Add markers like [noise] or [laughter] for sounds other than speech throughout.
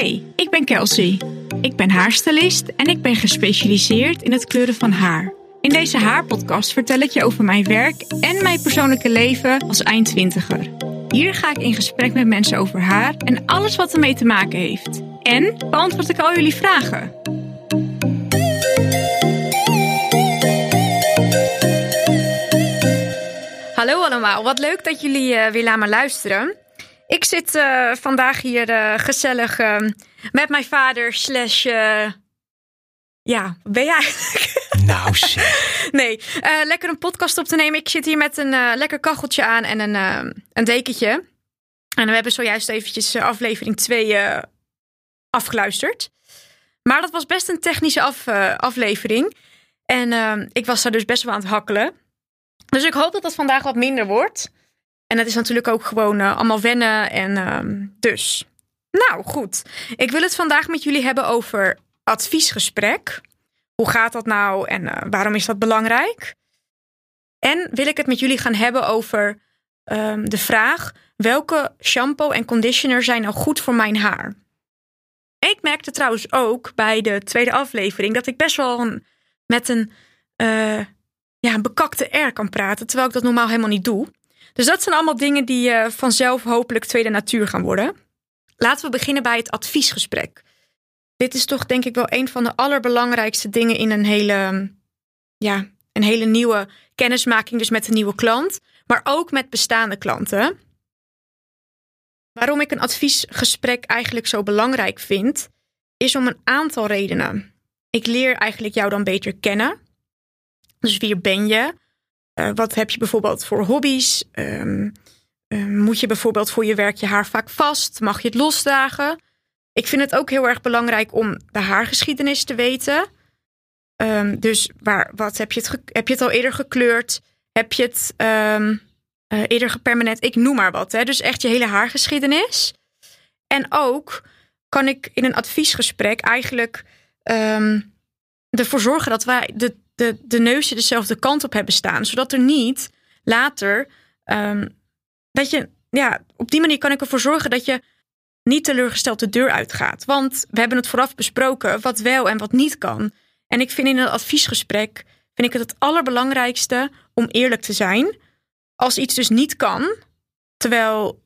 Hey, ik ben Kelsey. Ik ben haarstylist en ik ben gespecialiseerd in het kleuren van haar. In deze haarpodcast vertel ik je over mijn werk en mijn persoonlijke leven als eindtwintiger. Hier ga ik in gesprek met mensen over haar en alles wat ermee te maken heeft. En beantwoord ik al jullie vragen. Hallo allemaal, wat leuk dat jullie uh, weer naar me luisteren. Ik zit uh, vandaag hier uh, gezellig met mijn vader slash... ja, wat ben jij eigenlijk? [laughs] Nou zeg. nee, lekker een podcast op te nemen. Ik zit hier met een lekker kacheltje aan en een, een dekentje. En we hebben zojuist eventjes aflevering 2 afgeluisterd. Maar dat was best een technische af, aflevering. En ik was daar dus best wel aan het hakkelen. Dus ik hoop dat dat vandaag wat minder wordt. En dat is natuurlijk ook gewoon uh, allemaal wennen. En uh, dus. Nou goed. Ik wil het vandaag met jullie hebben over adviesgesprek. Hoe gaat dat nou en uh, waarom is dat belangrijk? En wil ik het met jullie gaan hebben over um, de vraag: welke shampoo en conditioner zijn nou goed voor mijn haar? Ik merkte trouwens ook bij de tweede aflevering dat ik best wel met een uh, ja, een bekakte R kan praten, terwijl ik dat normaal helemaal niet doe. Dus dat zijn allemaal dingen die uh, vanzelf hopelijk tweede natuur gaan worden. Laten we beginnen bij het adviesgesprek. Dit is toch denk ik wel een van de allerbelangrijkste dingen in een hele, ja, een hele nieuwe kennismaking, dus met een nieuwe klant, maar ook met bestaande klanten. Waarom ik een adviesgesprek eigenlijk zo belangrijk vind, is om een aantal redenen. Ik leer eigenlijk jou dan beter kennen. Dus wie ben je? Uh, wat heb je bijvoorbeeld voor hobby's? Um, um, moet je bijvoorbeeld voor je werk je haar vaak vast? Mag je het losdragen? Ik vind het ook heel erg belangrijk om de haargeschiedenis te weten. Um, dus waar, wat heb, je het heb je het al eerder gekleurd? Heb je het uh, eerder gepermanent? Ik noem maar wat. Hè? Dus echt je hele haargeschiedenis. En ook kan ik in een adviesgesprek eigenlijk ervoor zorgen dat wij de de, de neusje dezelfde kant op hebben staan. Zodat er niet later. Um, dat je. Ja, op die manier kan ik ervoor zorgen dat je niet teleurgesteld de deur uitgaat. Want we hebben het vooraf besproken wat wel en wat niet kan. En ik vind in een adviesgesprek vind ik het het allerbelangrijkste om eerlijk te zijn. Als iets dus niet kan, terwijl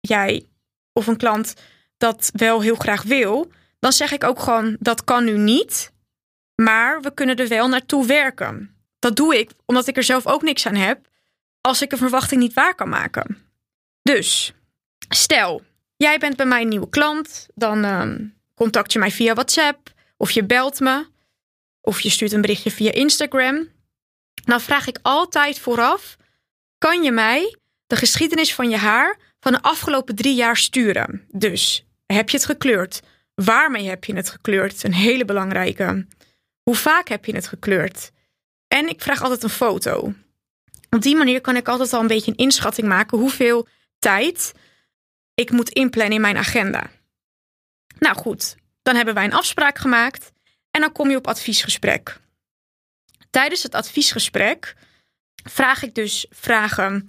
jij of een klant dat wel heel graag wil, dan zeg ik ook gewoon dat kan nu niet. Maar we kunnen er wel naartoe werken. Dat doe ik omdat ik er zelf ook niks aan heb als ik een verwachting niet waar kan maken. Dus, stel, jij bent bij mij een nieuwe klant, dan um, contact je mij via WhatsApp of je belt me of je stuurt een berichtje via Instagram. Dan vraag ik altijd vooraf: kan je mij de geschiedenis van je haar van de afgelopen drie jaar sturen? Dus, heb je het gekleurd? Waarmee heb je het gekleurd? Een hele belangrijke. Hoe vaak heb je het gekleurd? En ik vraag altijd een foto. Op die manier kan ik altijd al een beetje een inschatting maken hoeveel tijd ik moet inplannen in mijn agenda. Nou goed, dan hebben wij een afspraak gemaakt en dan kom je op adviesgesprek. Tijdens het adviesgesprek vraag ik dus vragen: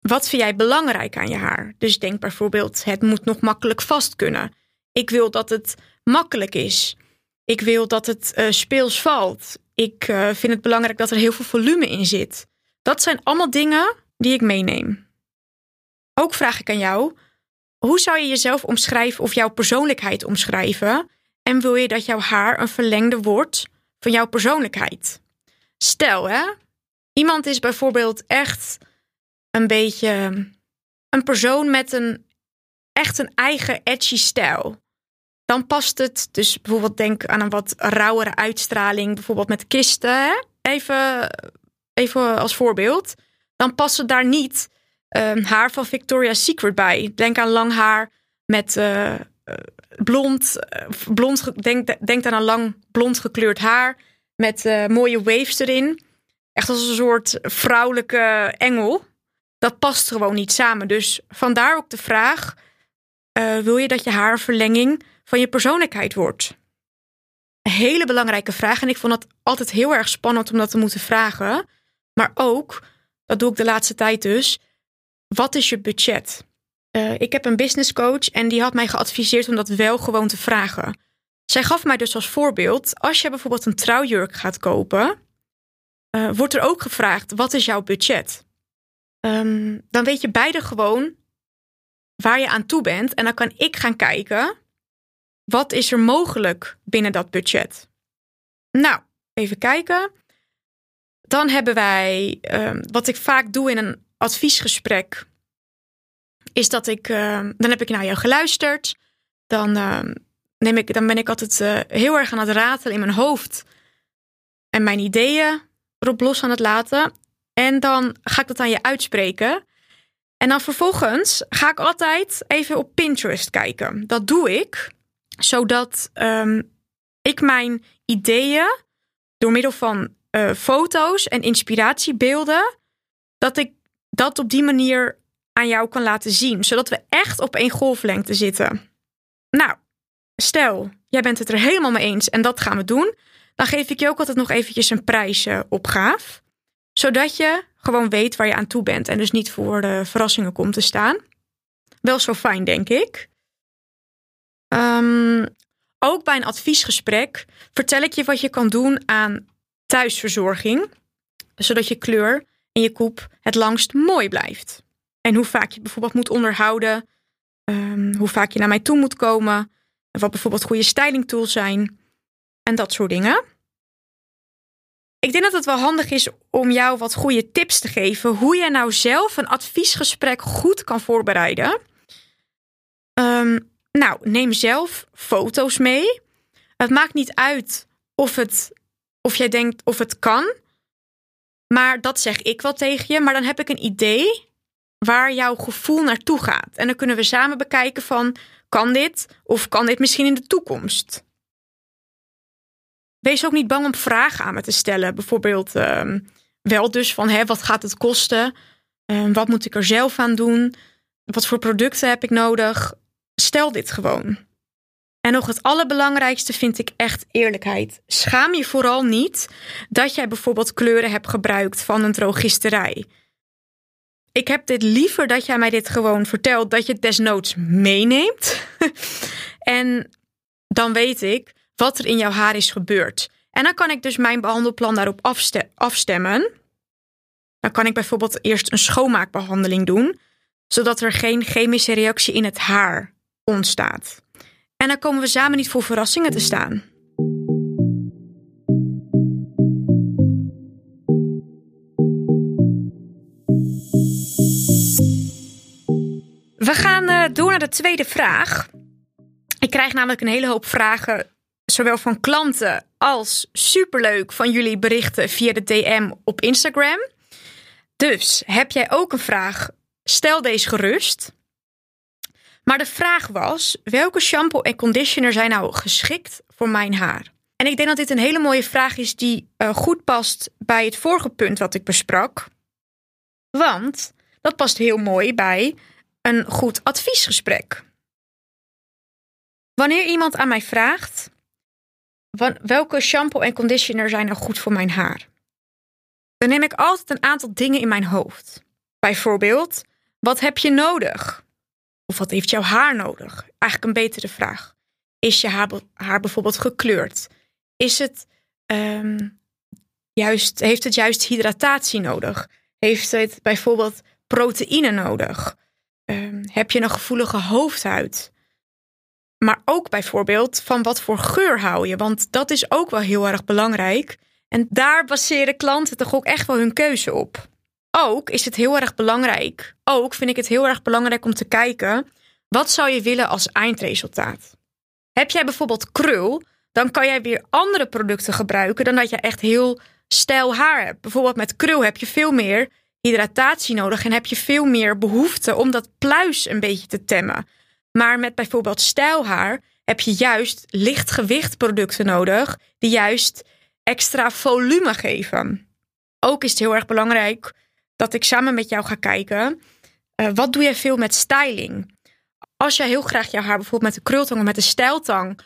wat vind jij belangrijk aan je haar? Dus denk bijvoorbeeld: het moet nog makkelijk vast kunnen. Ik wil dat het makkelijk is. Ik wil dat het uh, speels valt. Ik uh, vind het belangrijk dat er heel veel volume in zit. Dat zijn allemaal dingen die ik meeneem. Ook vraag ik aan jou: hoe zou je jezelf omschrijven of jouw persoonlijkheid omschrijven? En wil je dat jouw haar een verlengde wordt van jouw persoonlijkheid? Stel, hè, iemand is bijvoorbeeld echt een beetje een persoon met een echt een eigen edgy stijl dan past het. Dus bijvoorbeeld denk aan een wat rauwere uitstraling, bijvoorbeeld met kisten. Even, even als voorbeeld. Dan past het daar niet um, haar van Victoria's Secret bij. Denk aan lang haar met uh, blond. blond denk, denk aan een lang blond gekleurd haar met mooie waves erin. Echt als een soort vrouwelijke engel. Dat past gewoon niet samen. Dus vandaar ook de vraag: wil je dat je haarverlenging van je persoonlijkheid wordt? Een hele belangrijke vraag. En ik vond het altijd heel erg spannend om dat te moeten vragen. Maar ook, dat doe ik de laatste tijd dus, wat is je budget? Uh, ik heb een business coach en die had mij geadviseerd om dat wel gewoon te vragen. Zij gaf mij dus als voorbeeld: als je bijvoorbeeld een trouwjurk gaat kopen, uh, wordt er ook gevraagd: wat is jouw budget? Um, dan weet je beide gewoon waar je aan toe bent. En dan kan ik gaan kijken: wat is er mogelijk binnen dat budget? Nou, even kijken. Dan hebben wij, um, wat ik vaak doe in een adviesgesprek, is dat ik, uh, dan heb ik naar jou geluisterd. Dan, uh, neem ik, dan ben ik altijd uh, heel erg aan het ratelen in mijn hoofd. En mijn ideeën erop los aan het laten. En dan ga ik dat aan je uitspreken. En dan vervolgens ga ik altijd even op Pinterest kijken. Dat doe ik, zodat um, ik mijn ideeën door middel van uh, foto's en inspiratiebeelden, dat ik dat op die manier aan jou kan laten zien, zodat we echt op één golflengte zitten. Nou, stel, jij bent het er helemaal mee eens en dat gaan we doen, dan geef ik je ook altijd nog eventjes een prijsopgaaf, zodat je gewoon weet waar je aan toe bent en dus niet voor de verrassingen komt te staan. Wel zo fijn, denk ik. Um, ook bij een adviesgesprek vertel ik je wat je kan doen aan thuisverzorging, zodat je kleur in je koep het langst mooi blijft. En hoe vaak je bijvoorbeeld moet onderhouden, um, hoe vaak je naar mij toe moet komen, wat bijvoorbeeld goede stylingtools zijn en dat soort dingen. Ik denk dat het wel handig is om jou wat goede tips te geven hoe je nou zelf een adviesgesprek goed kan voorbereiden. Um, nou, neem zelf foto's mee. Het maakt niet uit of, het, of jij denkt of het kan. Maar dat zeg ik wel tegen je. Maar dan heb ik een idee waar jouw gevoel naartoe gaat. En dan kunnen we samen bekijken van, kan dit of kan dit misschien in de toekomst? Wees ook niet bang om vragen aan me te stellen. Bijvoorbeeld uh, wel dus van, hè, wat gaat het kosten? Uh, wat moet ik er zelf aan doen? Wat voor producten heb ik nodig? Stel dit gewoon. En nog het allerbelangrijkste vind ik echt eerlijkheid. Schaam je vooral niet dat jij bijvoorbeeld kleuren hebt gebruikt van een drogisterij. Ik heb dit liever dat jij mij dit gewoon vertelt, dat je het desnoods meeneemt. [laughs] en dan weet ik wat er in jouw haar is gebeurd. En dan kan ik dus mijn behandelplan daarop afstemmen. Dan kan ik bijvoorbeeld eerst een schoonmaakbehandeling doen, zodat er geen chemische reactie in het haar ontstaat. En dan komen we samen niet voor verrassingen te staan. We gaan uh, door naar de tweede vraag. Ik krijg namelijk een hele hoop vragen, zowel van klanten als superleuk van jullie berichten via de DM op Instagram. Dus heb jij ook een vraag? Stel deze gerust. Maar de vraag was: welke shampoo en conditioner zijn nou geschikt voor mijn haar? En ik denk dat dit een hele mooie vraag is die uh, goed past bij het vorige punt wat ik besprak. Want dat past heel mooi bij een goed adviesgesprek. Wanneer iemand aan mij vraagt: welke shampoo en conditioner zijn nou goed voor mijn haar? Dan neem ik altijd een aantal dingen in mijn hoofd. Bijvoorbeeld, wat heb je nodig? Of wat heeft jouw haar nodig? Eigenlijk een betere vraag. Is je haar, haar bijvoorbeeld gekleurd? Is het um, juist, heeft het juist hydratatie nodig? Heeft het bijvoorbeeld proteïne nodig? Um, heb je een gevoelige hoofdhuid? Maar ook bijvoorbeeld van wat voor geur hou je? Want dat is ook wel heel erg belangrijk. En daar baseren klanten toch ook echt wel hun keuze op ook is het heel erg belangrijk. Ook vind ik het heel erg belangrijk om te kijken. Wat zou je willen als eindresultaat? Heb jij bijvoorbeeld krul, dan kan jij weer andere producten gebruiken dan dat je echt heel stijl haar hebt. Bijvoorbeeld met krul heb je veel meer hydratatie nodig en heb je veel meer behoefte om dat pluis een beetje te temmen. Maar met bijvoorbeeld stijlhaar heb je juist lichtgewicht producten nodig die juist extra volume geven. Ook is het heel erg belangrijk dat ik samen met jou ga kijken. Uh, wat doe jij veel met styling? Als jij heel graag jouw haar bijvoorbeeld met de krultang of met de stijltang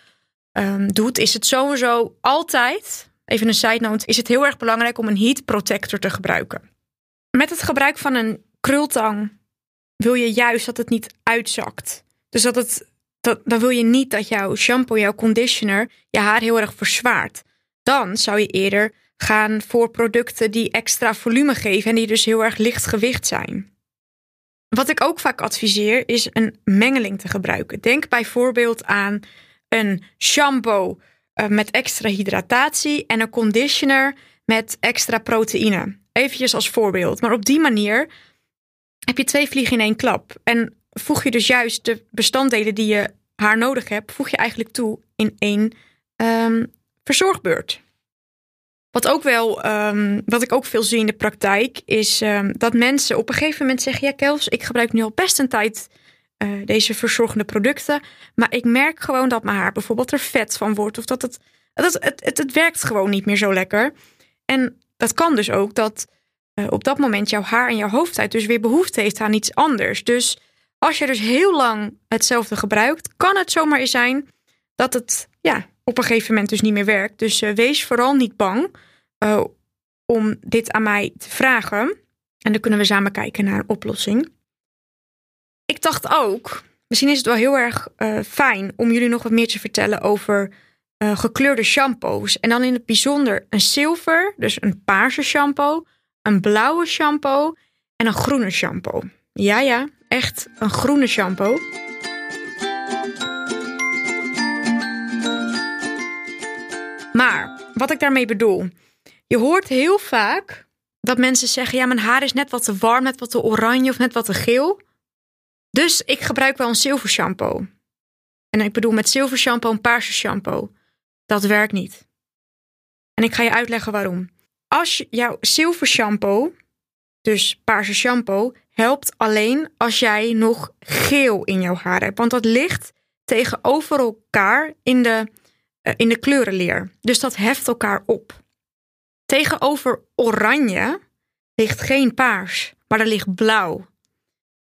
um, doet, is het sowieso altijd, even een side note, is het heel erg belangrijk om een heat protector te gebruiken. Met het gebruik van een krultang wil je juist dat het niet uitzakt. Dus dat het, dat, dan wil je niet dat jouw shampoo, jouw conditioner je haar heel erg verzwaart. Dan zou je eerder gaan voor producten die extra volume geven en die dus heel erg licht gewicht zijn. Wat ik ook vaak adviseer is een mengeling te gebruiken. Denk bijvoorbeeld aan een shampoo eh, met extra hydratatie en een conditioner met extra proteïne. Eventjes als voorbeeld. Maar op die manier heb je twee vliegen in één klap. En voeg je dus juist de bestanddelen die je haar nodig hebt, voeg je eigenlijk toe in één um, verzorgbeurt. Wat, ook wel, um, wat ik ook veel zie in de praktijk, is um, dat mensen op een gegeven moment zeggen: Ja, Kels, ik gebruik nu al best een tijd uh, deze verzorgende producten. Maar ik merk gewoon dat mijn haar bijvoorbeeld er vet van wordt. Of dat het, het, het, het werkt gewoon niet meer zo lekker. En dat kan dus ook dat uh, op dat moment jouw haar en jouw hoofdhuid dus weer behoefte heeft aan iets anders. Dus als je dus heel lang hetzelfde gebruikt, kan het zomaar zijn dat het ja, op een gegeven moment dus niet meer werkt. Dus uh, wees vooral niet bang uh, om dit aan mij te vragen. En dan kunnen we samen kijken naar een oplossing. Ik dacht ook, misschien is het wel heel erg uh, fijn om jullie nog wat meer te vertellen over uh, gekleurde shampoos. En dan in het bijzonder een zilver, dus een paarse shampoo, een blauwe shampoo en een groene shampoo. Ja, ja, echt een groene shampoo. Maar wat ik daarmee bedoel, je hoort heel vaak dat mensen zeggen: ja, mijn haar is net wat te warm, net wat te oranje of net wat te geel. Dus ik gebruik wel een zilver shampoo. En ik bedoel met zilver shampoo een paarse shampoo. Dat werkt niet. En ik ga je uitleggen waarom. Als jouw zilver shampoo, dus paarse shampoo, helpt alleen als jij nog geel in jouw haar hebt. Want dat ligt tegenover elkaar in de, uh, in de kleurenleer. Dus dat heft elkaar op. Tegenover oranje ligt geen paars, maar er ligt blauw.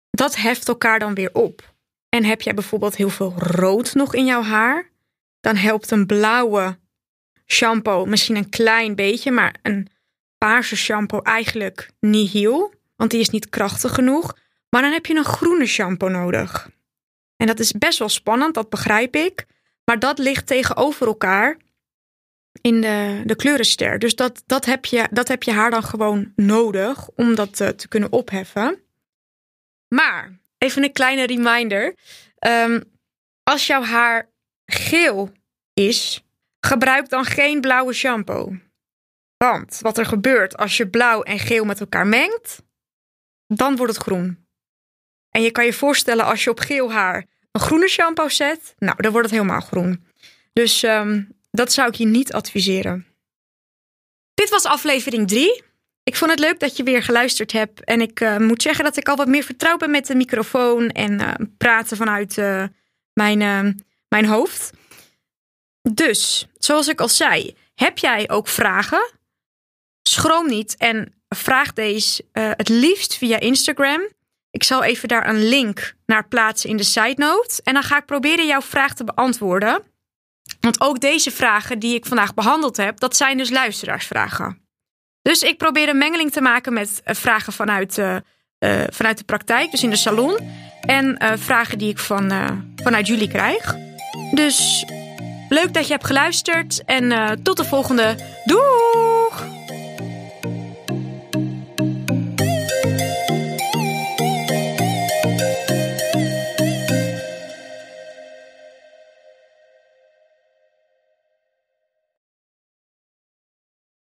Dat heft elkaar dan weer op. En heb jij bijvoorbeeld heel veel rood nog in jouw haar, dan helpt een blauwe shampoo misschien een klein beetje, maar een paarse shampoo eigenlijk niet heel, want die is niet krachtig genoeg. Maar dan heb je een groene shampoo nodig. En dat is best wel spannend, dat begrijp ik. Maar dat ligt tegenover elkaar in de, de kleurenster. Dus dat, dat, heb je, dat heb je haar dan gewoon nodig om dat te, te kunnen opheffen. Maar even een kleine reminder. Um, als jouw haar geel is, gebruik dan geen blauwe shampoo. Want wat er gebeurt als je blauw en geel met elkaar mengt, dan wordt het groen. En je kan je voorstellen als je op geel haar een groene shampoo zet, nou, dan wordt het helemaal groen. Dus um, dat zou ik je niet adviseren. Dit was aflevering 3. Ik vond het leuk dat je weer geluisterd hebt. En ik uh, moet zeggen dat ik al wat meer vertrouwd ben met de microfoon en uh, praten vanuit uh, mijn, mijn hoofd. Dus, zoals ik al zei, heb jij ook vragen? Schroom niet en vraag deze het liefst via Instagram. Ik zal even daar een link naar plaatsen in de side note. En dan ga ik proberen jouw vraag te beantwoorden. Want ook deze vragen die ik vandaag behandeld heb, dat zijn dus luisteraarsvragen. Dus ik probeer een mengeling te maken met eh, vragen vanuit, uh, uh, vanuit de praktijk, dus in de salon. En vragen die ik van, vanuit jullie krijg. Dus leuk dat je hebt geluisterd en tot de volgende. Doei!